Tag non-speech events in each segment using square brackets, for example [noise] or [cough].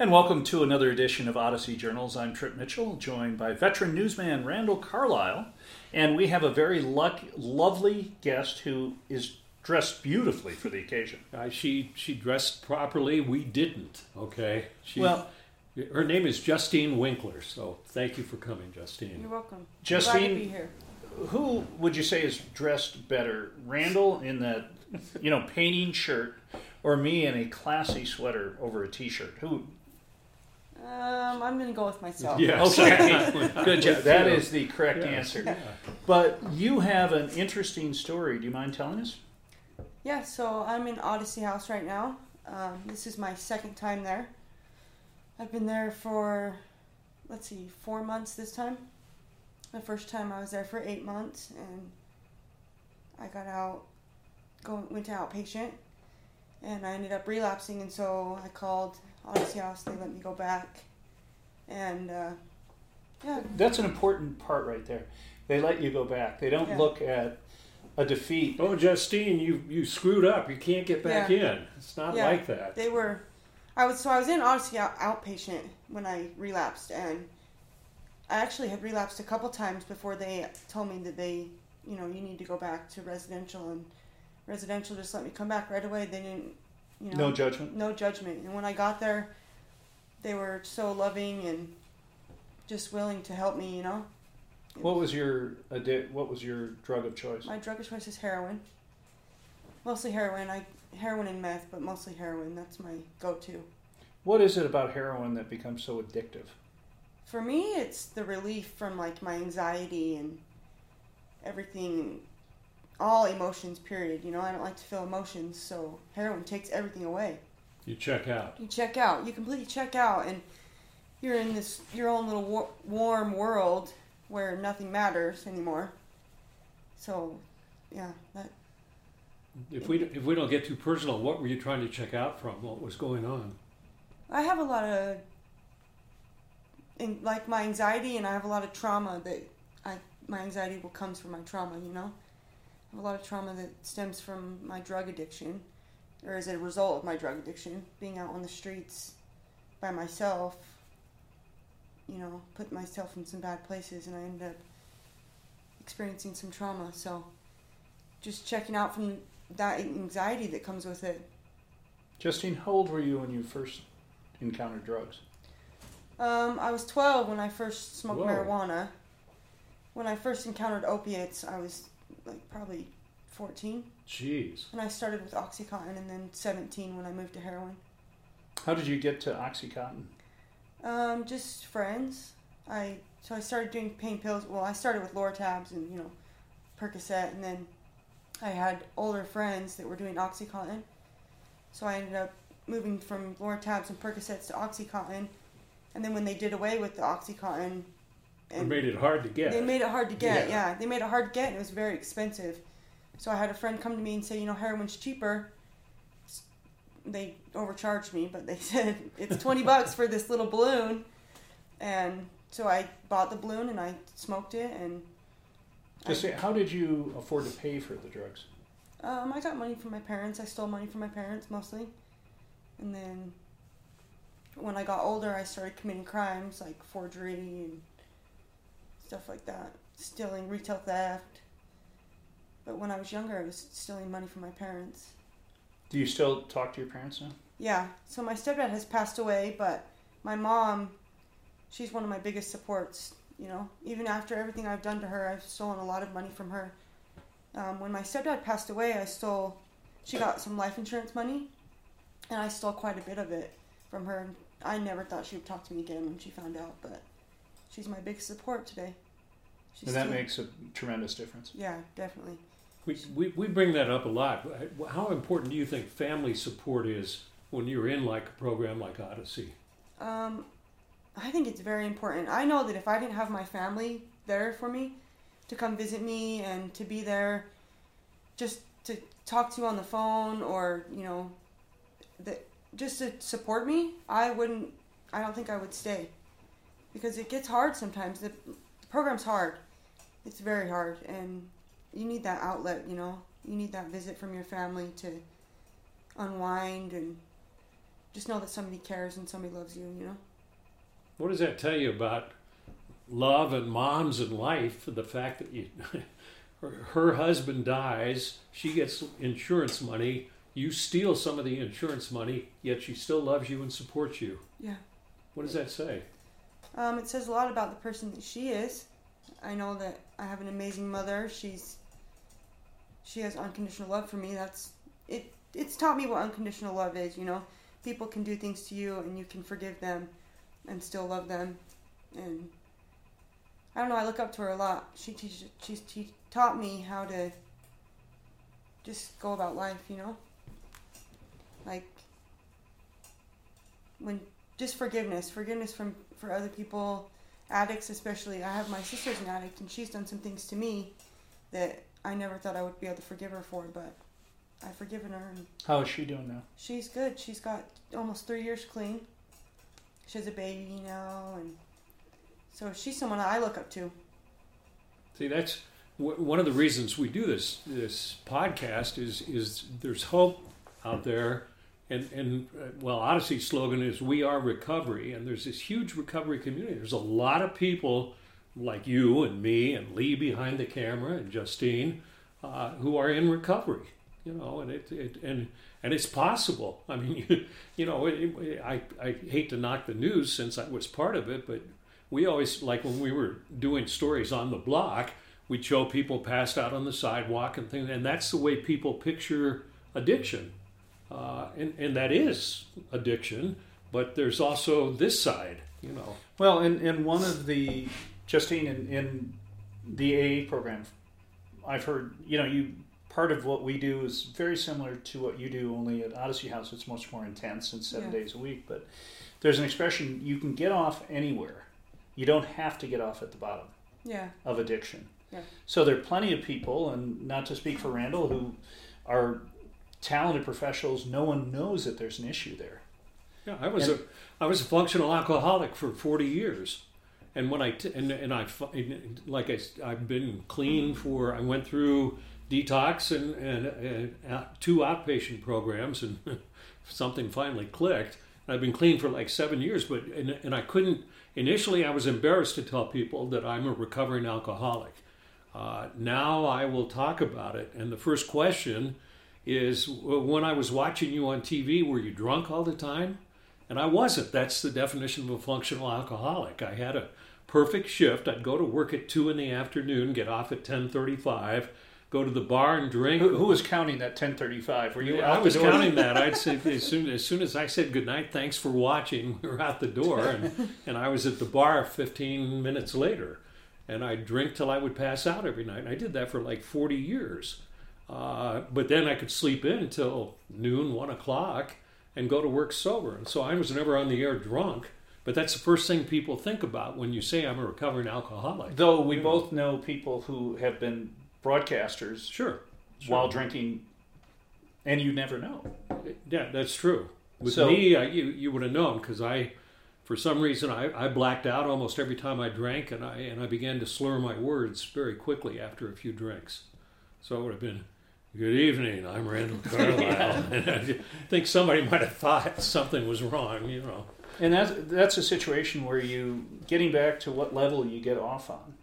And welcome to another edition of Odyssey Journals. I'm Trip Mitchell, joined by veteran newsman Randall Carlisle. And we have a very luck, lovely guest who is dressed beautifully for the occasion. Uh, she she dressed properly. We didn't. Okay. She, Well- her name is Justine Winkler. So thank you for coming, Justine. You're welcome. Justine- Glad to be here. Who would you say is dressed better, Randall in that, you know, painting shirt, or me in a classy sweater over a t-shirt? Who? Um, I'm gonna go with myself. Yes. [laughs] Okay, [laughs] good job. That you. is the correct Yes. answer. But you have an interesting story. Do you mind telling us? Yeah. So I'm in Odyssey House right now. Um, this is my second time there. I've been there for, let's see, four months this time. The first time I was there for eight months, and I got out, go went to outpatient, and I ended up relapsing, and so I called Odyssey House. They let me go back, and uh, yeah, That's an important part right there. They let you go back. They don't Yeah. look at a defeat. Oh, Justine, you you screwed up. You can't get back Yeah. in. It's not Yeah. like that. They were, I was so I was in Odyssey out, outpatient when I relapsed, and I actually had relapsed a couple times before they told me that they, you know, you need to go back to residential, and residential just let me come back right away. They didn't, you know, No judgment. no judgment. And when I got there, they were so loving and just willing to help me. You know, What was your addi- What was your drug of choice? my drug of choice is heroin, mostly heroin. I heroin and meth, but mostly heroin. That's my go-to. What is it about heroin that becomes so addictive? For me, it's the relief from like my anxiety and everything, all emotions. Period. You know, I don't like to feel emotions, so heroin takes everything away. You check out. You check out. You completely check out, and you're in this your own little war- warm world where nothing matters anymore. So, yeah, that If we if we don't get too personal, what were you trying to check out from? What was going on? I have a lot of, in, like my anxiety, and I have a lot of trauma that I my anxiety will comes from my trauma. You know, I have a lot of trauma that stems from my drug addiction, or as a result of my drug addiction, being out on the streets by myself. You know, put myself in some bad places, and I ended up experiencing some trauma. So, just checking out from that anxiety that comes with it. Justine, how old were you when you first encountered drugs? Um, I was 12 when I first smoked Whoa. marijuana. When I first encountered opiates, I was like probably 14. Jeez. And I started with Oxycontin and then 17 when I moved to heroin. How did you get to OxyContin? Um, just friends. I so I started doing pain pills. Well, I started with Lortabs and you know Percocet, and then I had older friends that were doing OxyContin. So I ended up moving from Lortabs and Percocets to OxyContin, and then when they did away with the OxyContin, It made it hard to get. They made it hard to get. Yeah. Yeah. they made it hard to get, and it was very expensive. So I had a friend come to me and say, you know, heroin's cheaper. They overcharged me, but they [laughs] said it's twenty bucks for this little balloon, and so I bought the balloon and I smoked it, and Just say, how did you afford to pay for the drugs? um, I got money from my parents. I stole money from my parents mostly, and then when I got older, I started committing crimes like forgery and stuff like that, stealing, retail theft. But when I was younger, I was stealing money from my parents. Do you still talk to your parents now? Yeah, so my stepdad has passed away, but my mom, she's one of my biggest supports. You know, even after everything I've done to her, I've stolen a lot of money from her. Um, when my stepdad passed away, I stole, she got some life insurance money, and I stole quite a bit of it from her. I never thought she would talk to me again when she found out, but she's my biggest support today. She's and that still- makes a tremendous difference. yeah, definitely. We, we, we bring that up a lot. How important do you think family support is when you're in like a program like Odyssey? Um, I think it's very important. I know that if I didn't have my family there for me to come visit me and to be there just to talk to you on the phone or, you know, that just to support me, I wouldn't I don't think I would stay. Because it gets hard sometimes. The, program's hard. It's very hard and you need that outlet, you know. You need that visit from your family to unwind and just know that somebody cares and somebody loves you. You know. What does that tell you about love and moms and life? The fact that you, [laughs] her, her husband dies, she gets insurance money. You steal some of the insurance money, yet she still loves you and supports you. Yeah. What does that say? Um, it says a lot about the person that she is. I know that I have an amazing mother. She's she has unconditional love for me. That's it. It's taught me what unconditional love is. You know, people can do things to you and you can forgive them, and still love them. And I don't know. I look up to her a lot. She teaches. She's te- taught me how to just go about life. You know, like when just forgiveness, forgiveness from for other people, addicts especially. I have my sister's an addict, and she's done some things to me that I never thought I would be able to forgive her for, but I've forgiven her, and How is she doing now? she's good. She's got almost three years clean. She has a baby now, and so she's someone I look up to. See, that's w- one of the reasons we do this this podcast is is there's hope out there, and and uh, well, Odyssey's slogan is "We are recovery," and there's this huge recovery community. There's a lot of people like you and me and Lee behind the camera and Justine uh, who are in recovery. You know, and it, it and and it's possible. [laughs] I mean, you, you know, it, it, I I hate to knock the news since I was part of it, but we always like when we were doing stories on the block, we'd show people passed out on the sidewalk and things, and that's the way people picture addiction, uh, and and that is addiction. But there's also this side, you know. Well, in, in one of the Justine in, in the AA program, I've heard you know you part of what we do is very similar to what you do. Only at Odyssey House, it's much more intense and seven Yeah. days a week. But there's an expression: you can get off anywhere. You don't have to get off at the bottom Yeah, of addiction. Yeah. So there are plenty of people, and not to speak for Randall, who are talented professionals. No one knows that there's an issue there. Yeah, I was And- a I was a functional alcoholic for 40 years, and when I t- and and I like I I've been clean for I went through detox and and, and out, two outpatient programs and [laughs] something finally clicked. I've been clean for like seven years, but and, and I couldn't initially. I was embarrassed to tell people that I'm a recovering alcoholic. Uh, now I will talk about it, and the first question is: When I was watching you on TV, were you drunk all the time? And I wasn't. That's the definition of a functional alcoholic. I had a perfect shift. I'd go to work at two in the afternoon, get off at ten thirty-five, go to the bar and drink. Who, who was counting that 1035? Were you? I out was counting that. I'd [laughs] say as soon as soon as I said goodnight, thanks for watching, we were out the door, and and I was at the bar fifteen minutes later, and I'd drink till I would pass out every night. And I did that for like forty years, uh, but then I could sleep in until noon, one o'clock, and go to work sober. And so I was never on the air drunk. But that's the first thing people think about when you say I'm a recovering alcoholic. Though we both know people who have been broadcasters Sure. sure. while drinking, and you never know. Yeah, that's true. With So- me, I, you you would have known because I, for some reason, I, I blacked out almost every time I drank, and I and I began to slur my words very quickly after a few drinks. So it would have been, "Good evening, I'm Randall [laughs] Carlisle." and I think somebody might have thought something was wrong, you know. And that's that's a situation where you getting back to what level you get off on.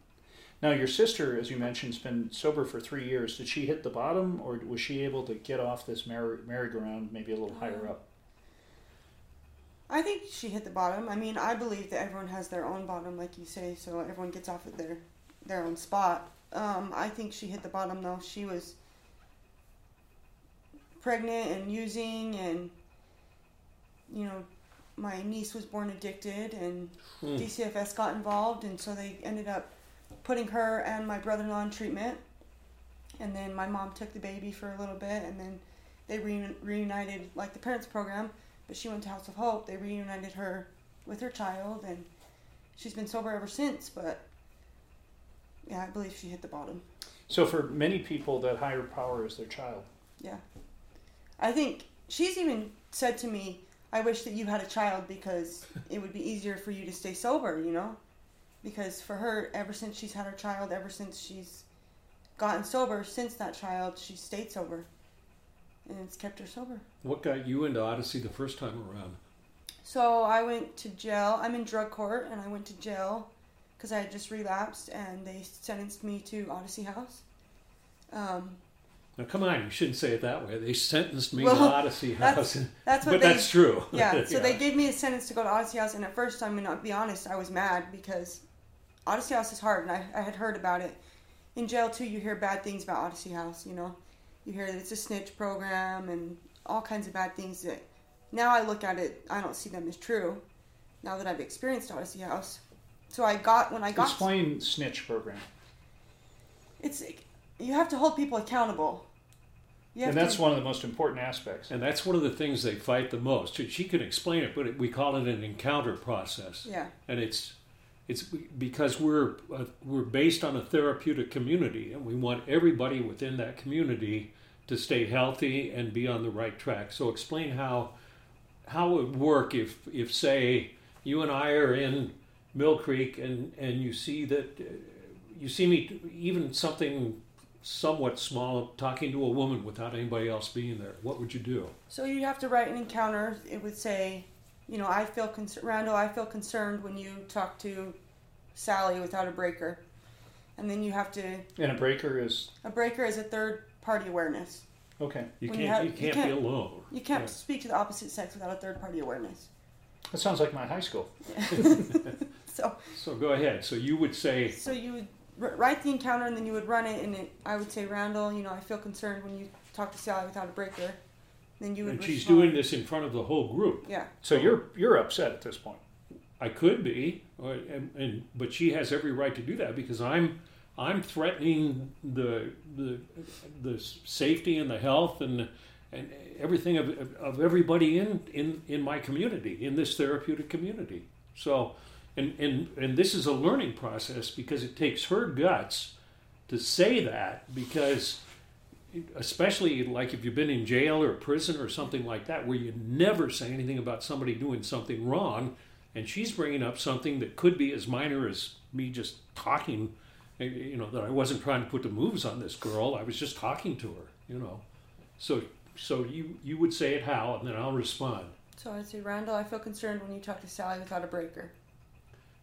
Now, your sister, as you mentioned, has been sober for three years. Did she hit the bottom, or was she able to get off this merry, merry-go-round maybe a little higher up? I think she hit the bottom. I mean, I believe that everyone has their own bottom, like you say, so everyone gets off at their their own spot. Um, I think she hit the bottom though. She was pregnant and using, and you know, my niece was born addicted, and Hmm. DCFS got involved, and so they ended up putting her and my brother-in-law in treatment. And then my mom took the baby for a little bit, and then they reun- reunited like the parents program. But she went to House of Hope. They reunited her with her child, and she's been sober ever since. But yeah, I believe she hit the bottom. So, for many people, that higher power is their child. Yeah, I think she's even said to me, "I wish that you had a child because [laughs] it would be easier for you to stay sober." You know, because for her, ever since she's had her child, ever since she's gotten sober, since that child, she's stayed sober, and it's kept her sober. What got you into Odyssey the first time around? So I went to jail. I'm in drug court, and I went to jail because I had just relapsed, and they sentenced me to Odyssey House. Um, Now, come on, you shouldn't say it that way. They sentenced me Well, to Odyssey House. that's what but they. that's true. [laughs] yeah. [laughs] So they gave me a sentence to go to Odyssey House, and at first, I'm gonna be honest, I was mad because Odyssey House is hard, and I, I had heard about it. In jail too, you hear bad things about Odyssey House. You know, you hear that it's a snitch program and all kinds of bad things that. Now I look at it, I don't see them as true. Now that I've experienced Odyssey House, so I got when I got Explain snitch program. it's you have to hold people accountable. You have And that's to, one of the most important aspects. And that's one of the things they fight the most. She- She can explain it, but we call it an encounter process. yeah. and it's it's because we're uh, we're based on a therapeutic community, and we want everybody within that community to stay healthy and be on the right track. So explain how how it would work if if say you and I are in Mill Creek and and you see that uh, you see me even something somewhat small talking to a woman without anybody else being there. What would you do? So you have to write an encounter. It would say, you know, I feel concerned, Randall. I feel concerned when you talk to Sally without a breaker, and then you have to. And a breaker is A breaker is a third party awareness. okay. You When can't you have- you you can't, can't- be alone. You can't Yeah. speak to the opposite sex without a third party awareness. That sounds like my high school. [laughs] So, So go ahead. So you would say so you would r- write the encounter, and then you would run it, and it, I would say, Randall, you know, I feel concerned when you talk to Sally without a breaker. Then you would. and she's respond. doing this in front of the whole group. Yeah. So you're you're upset at this point. I could be, and, and but she has every right to do that because I'm I'm threatening the the the safety and the health and and everything of, of everybody in, in in my community in this therapeutic community. So and and and this is a learning process because it takes her guts to say that because especially like if you've been in jail or prison or something like that where you never say anything about somebody doing something wrong and she's bringing up something that could be as minor as me just talking eh, you know that I wasn't trying to put the moves on this girl I was just talking to her you know so so you you would say it how and then I'll respond So I'd say, Randall, I feel concerned when you talk to Sally without a breaker.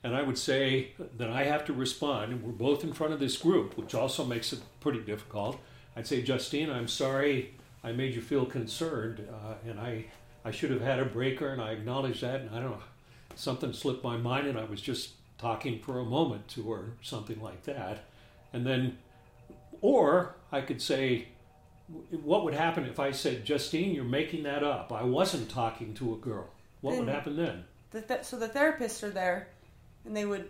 And I would say that I have to respond, and we're both in front of this group, which also makes it pretty difficult. I'd say, Justine, I'm sorry I made you feel concerned, uh, and I, I should have had a breaker, and I acknowledge that, and I don't know, something slipped my mind, and I was just talking for a moment to her, something like that. And then, or I could say, what would happen if I said, Justine, you're making that up? I wasn't talking to a girl. What would happen then? The th- so the therapists are there, and they would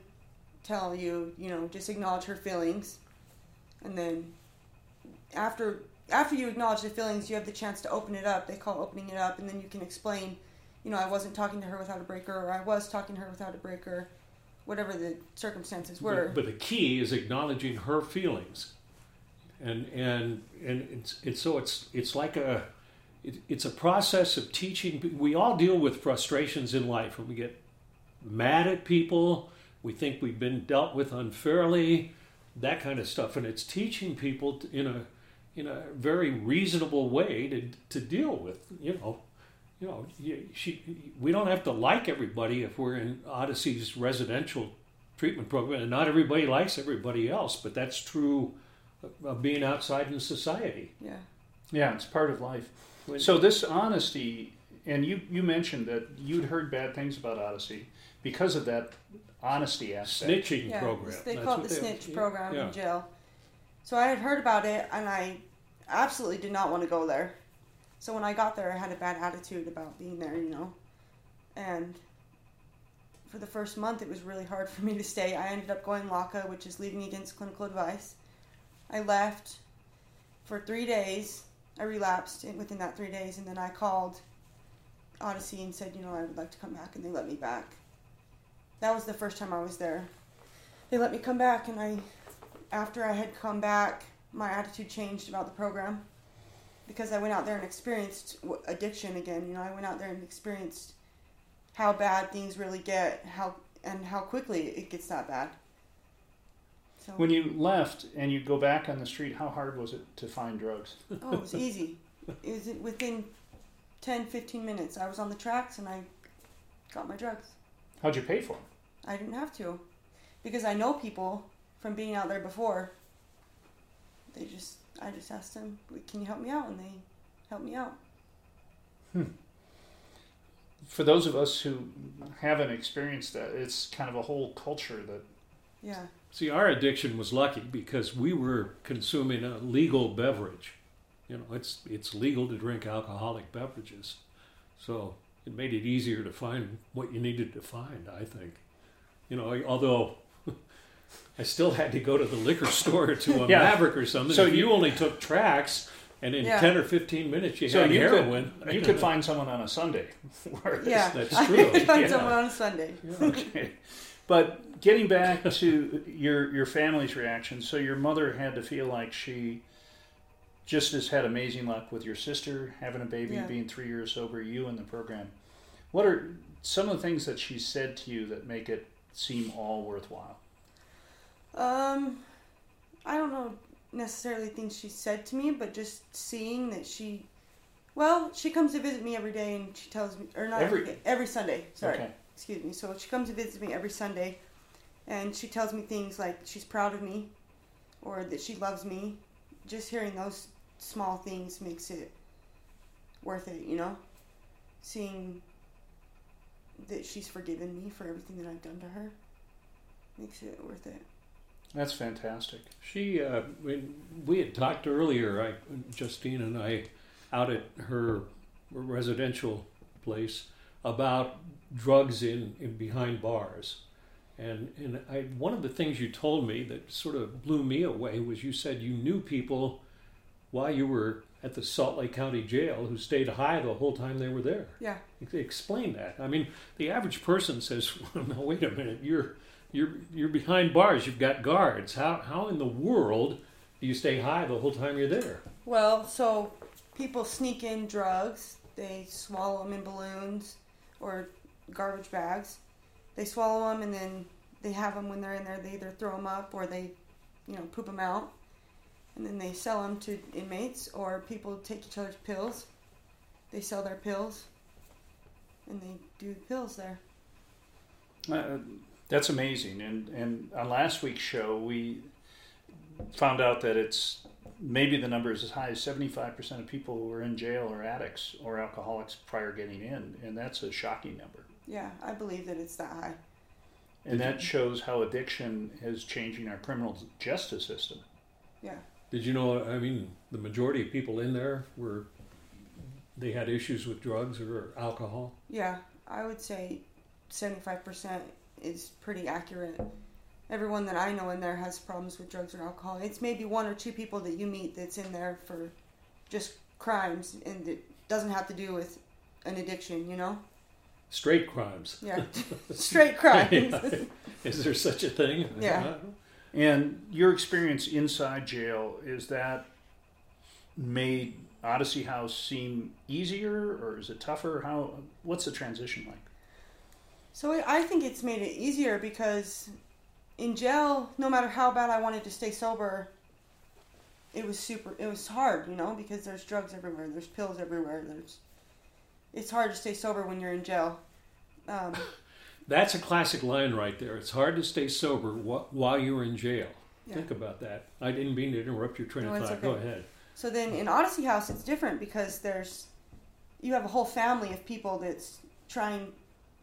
tell you, you know, just acknowledge her feelings, and then after after you acknowledge the feelings, you have the chance to open it up. They call opening it up, and then you can explain, you know, I wasn't talking to her without a breaker, or I was talking to her without a breaker, whatever the circumstances were. But, but the key is acknowledging her feelings, and and and it's it's so it's it's like a it, it's a process of teaching. We all deal with frustrations in life, and we get mad at people. We think we've been dealt with unfairly, that kind of stuff, and it's teaching people to, in a in a very reasonable way to to deal with. You know, you know, she, we don't have to like everybody if we're in Odyssey's residential treatment program, and not everybody likes everybody else, but that's true of being outside in society. yeah. Yeah, it's part of life. When- So this honesty, and you you mentioned that you'd heard bad things about Odyssey because of that honesty aspect. Snitching Yeah, program. they That's call it the snitch yeah, program yeah. in jail. So I had heard about it, and I absolutely did not want to go there. So when I got there, I had a bad attitude about being there, you know. And for the first month, it was really hard for me to stay. I ended up going LACA, which is leaving against clinical advice. I left for three days. I relapsed within that three days, and then I called Odyssey and said, you know, I would like to come back, and they let me back. That was the first time I was there. They let me come back, and I, after I had come back, my attitude changed about the program because I went out there and experienced addiction again. You know, I went out there and experienced how bad things really get, how and how quickly it gets that bad. So, When you left and you go back on the street, how hard was it to find drugs? oh, it was easy. it was within 10, 15 minutes. I was on the tracks and I got my drugs. How'd you pay for them? I didn't have to because I know people from being out there before. They just, I just asked them, "Can you help me out?" And they helped me out. Hmm. For those of us who haven't experienced that, it's kind of a whole culture that Yeah, See, our addiction was lucky because we were consuming a legal beverage. You know, it's it's legal to drink alcoholic beverages, so it made it easier to find what you needed to find. I think, you know, although [laughs] I still had to go to the liquor [laughs] store to a Yeah. Maverick or something. So if you, you- only took tracks, and in Yeah. ten or fifteen minutes you so had you heroin. could you could find someone on a Sunday. [laughs] Whereas- yeah. that's I true. could find Yeah. someone on a Sunday. okay. But getting back to your your family's reaction, so your mother had to feel like she just has had amazing luck with your sister having a baby, Yeah. being three years sober, you in the program. What are some of the things that she said to you that make it seem all worthwhile? Um, I don't know necessarily things she said to me, but just seeing that she, well, she comes to visit me every day, and she tells me, or not every, Every- day, every Sunday. Sorry, Okay. excuse me. So she comes to visit me every Sunday, and she tells me things like she's proud of me, or that she loves me. Just hearing those small things makes it worth it, you know. Seeing that she's forgiven me for everything that I've done to her makes it worth it. That's fantastic. She, uh, when we had talked earlier, I, Justine and I, out at her residential place about drugs in, in behind bars, and and I one of the things you told me that sort of blew me away was you said you knew people while you were at the Salt Lake County Jail who stayed high the whole time they were there. Yeah. Explain that. I mean, the average person says, [laughs] "No, wait a minute, you're." You're, you're behind bars. You've got guards. How, how in the world do you stay high the whole time you're there? Well, so people sneak in drugs. They swallow them in balloons or garbage bags. They swallow them and then they have them when they're in there. They either throw them up or they, you know, poop them out. And then they sell them to inmates or people take each other's pills. They sell their pills and they do the pills there. Uh, that's amazing. And and on last week's show, we found out that it's maybe the number is as high as seventy five percent of people who are in jail are addicts or alcoholics prior getting in, and that's a shocking number. Yeah, I believe that it's that high. And that shows how addiction is changing our criminal justice system. Yeah. Did you know? I mean, the majority of people in there were they had issues with drugs or alcohol. Yeah, I would say 75% is pretty accurate. Everyone that I know in there has problems with drugs or alcohol. It's maybe one or two people that you meet that's in there for just crimes and it doesn't have to do with an addiction, you know? Straight crimes. Yeah. [laughs] Straight crimes. Yeah. Is there such a thing? Yeah. And your experience inside jail is that made Odyssey House seem easier, or is it tougher? How? What's the transition like? So I- I think it's made it easier because in jail, no matter how bad I wanted to stay sober, it was super. It was hard, you know, because there's drugs everywhere, there's pills everywhere. There's. It's hard to stay sober when you're in jail. Um, [laughs] That's a classic line right there. It's hard to stay sober wh- while you're in jail. Yeah. Think about that. I didn't mean to interrupt your train No, of thought. Go ahead. so then in Odyssey House, it's different because there's, you have a whole family of people that's trying,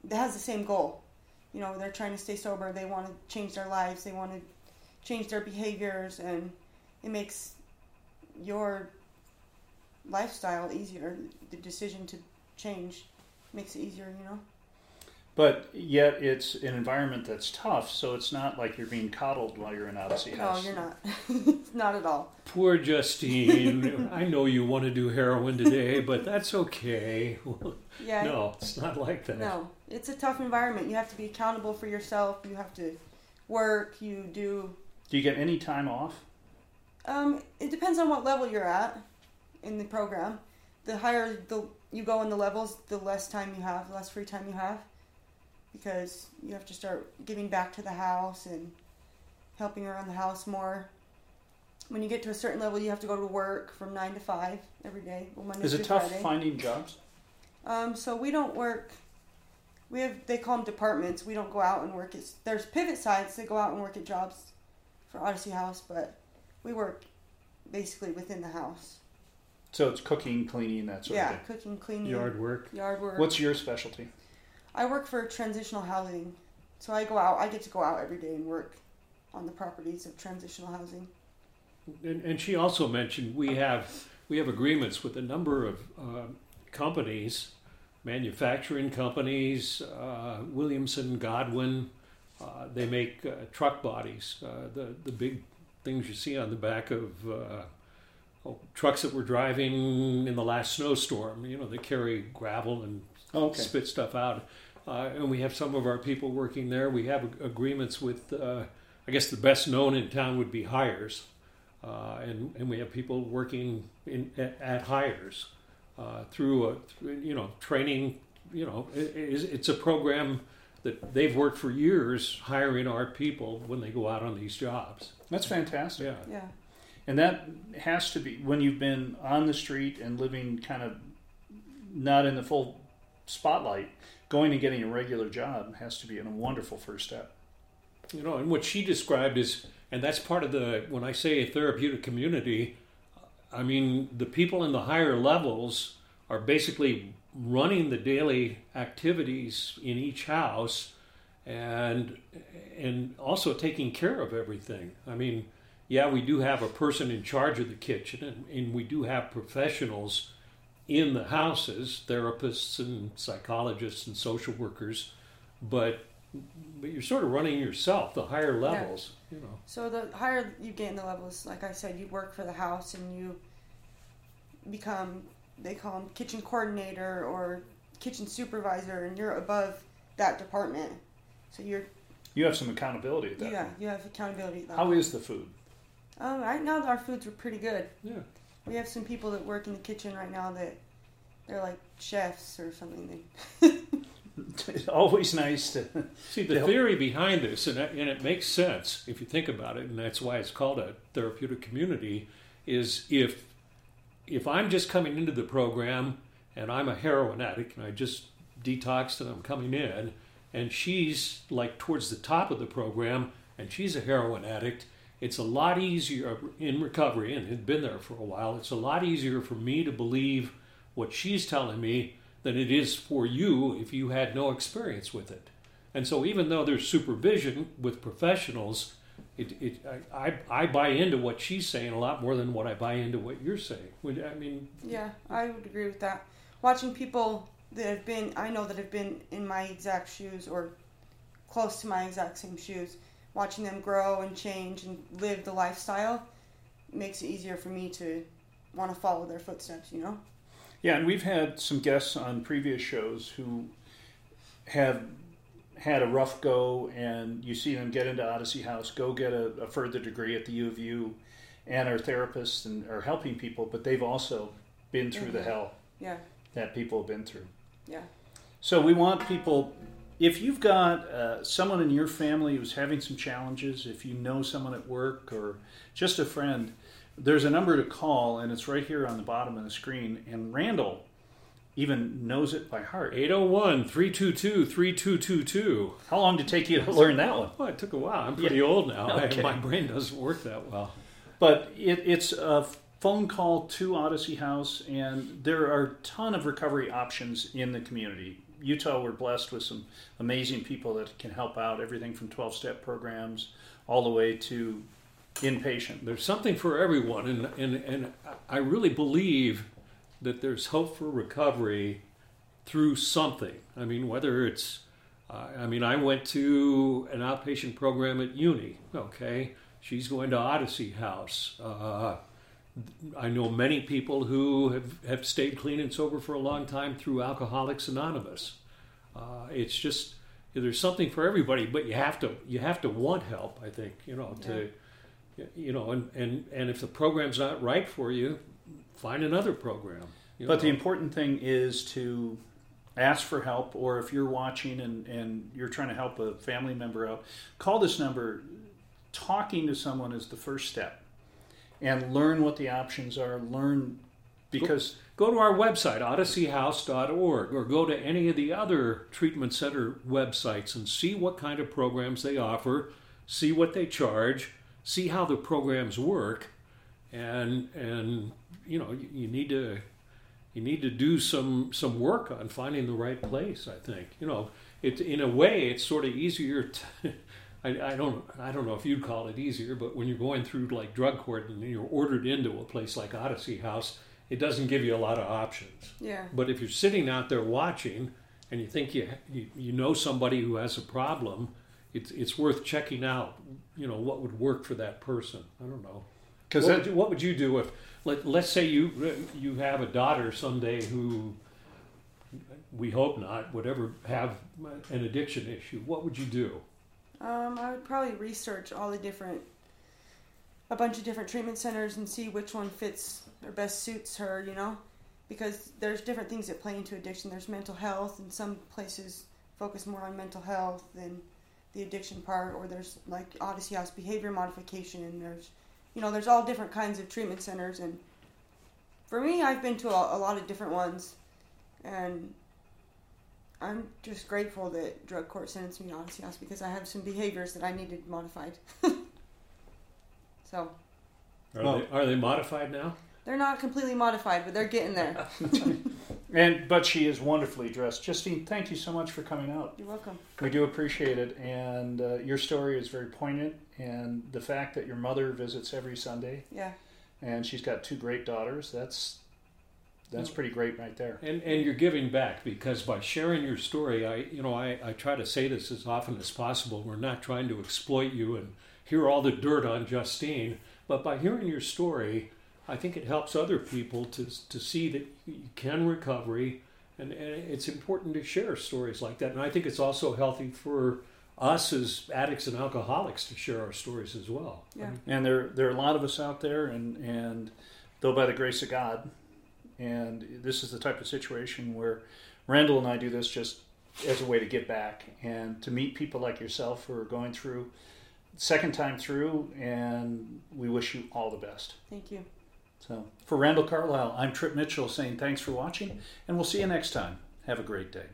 that has the same goal. You know, they're trying to stay sober. They want to change their lives. They want to change their behaviors, and it makes your lifestyle easier. The decision to change makes it easier. You know. But yet, it's an environment that's tough, so it's not like you're being coddled while you're in Odyssey House. No, you're not. [laughs] not at all. Poor Justine. [laughs] I know you want to do heroin today, but that's okay. [laughs] Yeah. no, it's not like that. No, it's a tough environment. You have to be accountable for yourself. You have to work. You do. Do you get any time off? Um, it depends on what level you're at in the program. The higher the you go in the levels, the less time you have, the less free time you have, because you have to start giving back to the house and helping around the house more. When you get to a certain level, you have to go to work from nine to five every day. Well, Monday Is it tough Friday. finding jobs? Um, so we don't work. We have they call them departments. We don't go out and work. It's, there's pivot sides that go out and work at jobs for Odyssey House, but we work basically within the house. So it's cooking, cleaning, that sort yeah, of thing. Yeah, cooking, cleaning, Yard work. yard work. What's your specialty? I work for transitional housing, so I go out. I get to go out every day and work on the properties of transitional housing. And, and she also mentioned we have we have agreements with a number of uh, companies, manufacturing companies, uh, Williamsen, Godwin. Uh, they make uh, truck bodies, uh, the the big things you see on the back of uh, trucks that were driving in the last snowstorm. You know, they carry gravel and Oh, okay. spit stuff out. Uh, and we have some of our people working there. We have agreements with, uh, I guess the best known in town would be Hires. Uh, and, and we have people working in, at, at Hires uh, through, a you know, training. You know, it, it's it's a program that they've worked for years hiring our people when they go out on these jobs. That's fantastic. Yeah. Yeah, And that has to be when you've been on the street and living kind of not in the full spotlight, going and getting a regular job has to be a wonderful first step. You know, and what she described is, and that's part of the, when I say a therapeutic community, I mean, the people in the higher levels are basically running the daily activities in each house and and also taking care of everything. I mean, yeah, we do have a person in charge of the kitchen and, and we do have professionals in the houses, therapists and psychologists and social workers, but but you're sort of running yourself, the higher levels, you know. So the higher you get in the levels, like I said, you work for the house and you become they call them kitchen coordinator or kitchen supervisor, and you're above that department. So you're You have some accountability at that. yeah point. you have accountability. Level. How is the food? Um, right now our foods are pretty good. Yeah. We have some people that work in the kitchen right now that they're like chefs or something. They [laughs] It's always nice to. [laughs] See, the Yeah. theory behind this, and it, and it makes sense if you think about it, and that's why it's called a therapeutic community, is if if I'm just coming into the program and I'm a heroin addict and I just detoxed and I'm coming in, and she's like towards the top of the program and she's a heroin addict, it's a lot easier in recovery and had been there for a while. It's a lot easier for me to believe what she's telling me than it is for you if you had no experience with it. And so, even though there's supervision with professionals, it, it, I, I, I buy into what she's saying a lot more than what I buy into what you're saying. Would- I mean, Yeah, I would agree with that. Watching people that have been, I know that have been in my exact shoes or close to my exact same shoes, watching them grow and change and live the lifestyle makes it easier for me to want to follow their footsteps, you know? Yeah, and we've had some guests on previous shows who have had a rough go, and you see them get into Odyssey House, go get a, a further degree at the U of U, and are therapists and are helping people, but they've also been through the Mhm. hell Yeah, that people have been through. yeah. So we want people. If you've got uh, someone in your family who's having some challenges, if you know someone at work or just a friend, there's a number to call, and it's right here on the bottom of the screen. And Randall even knows it by heart. 801 322 3222. How long did it take you to [laughs] learn that one? Well, it took a while. I'm pretty old now. Okay. my brain doesn't work that well. But it, it's a phone call to Odyssey House, and there are a ton of recovery options in the community. Utah, we're blessed with some amazing people that can help out, everything from 12 step programs all the way to inpatient. There's something for everyone, and, and, and I really believe that there's hope for recovery through something. I mean, whether it's, uh, I mean, I went to an outpatient program at UNI, okay? She's going to Odyssey House. Uh, I know many people who have, have stayed clean and sober for a long time through Alcoholics Anonymous. Uh, it's just there's something for everybody, but you have to you have to want help. I think you know to you know and, and and if the program's not right for you, find another program. you But the important thing is to ask for help, or if you're watching and, and you're trying to help a family member out, call this number. Talking to someone is the first step. And learn what the options are. Learn because Go to our website, odysseyhouse.org, or go to any of the other treatment center websites and see what kind of programs they offer, see what they charge, see how the programs work, and and you know you, you need to you need to do some some work on finding the right place. I think you know it in a way it's sort of easier. To, I, I don't I don't know if you'd call it easier, but when you're going through like drug court and you're ordered into a place like Odyssey House, it doesn't give you a lot of options. Yeah. But if you're sitting out there watching and you think you you, you know somebody who has a problem, it's it's worth checking out. You know what would work for that person. I don't know. because What, would you, what would you do if let, let's say you you have a daughter someday who we hope not would ever have an addiction issue? What would you do? Um, I would probably research all the different, a bunch of different treatment centers and see which one fits or best suits her, you know? Because there's different things that play into addiction. There's mental health, and some places focus more on mental health than the addiction part, or there's like Odyssey House behavior modification, and there's, you know, there's all different kinds of treatment centers. And for me, I've been to a, a lot of different ones, and I'm just grateful that drug court sentenced me to Odyssey House because I have some behaviors that I needed modified. [laughs] so Are, Well- they, are they modified now? they're not completely modified, but they're getting there. [laughs] [laughs] and but she is wonderfully dressed. Justine, thank you so much for coming out. You're welcome. We do appreciate it, and uh, your story is very poignant. And the fact that your mother visits every Sunday, Yeah, and she's got two great daughters—that's that's pretty great right there. And and you're giving back because by sharing your story, I you know I, I try to say this as often as possible. We're not trying to exploit you and hear all the dirt on Justine, but by hearing your story, I think it helps other people to to see that you can recovery, and, and it's important to share stories like that. And I think it's also healthy for us as addicts and alcoholics to share our stories as well. I Yeah. mean, And there there are a lot of us out there, and and though by the grace of God, and this is the type of situation where Randall and I do this just as a way to get back and to meet people like yourself who are going through second time through, and we wish you all the best. thank you. So for Randall Carlisle, I'm Trip Mitchell saying thanks for watching, and we'll see you next time. Have a great day.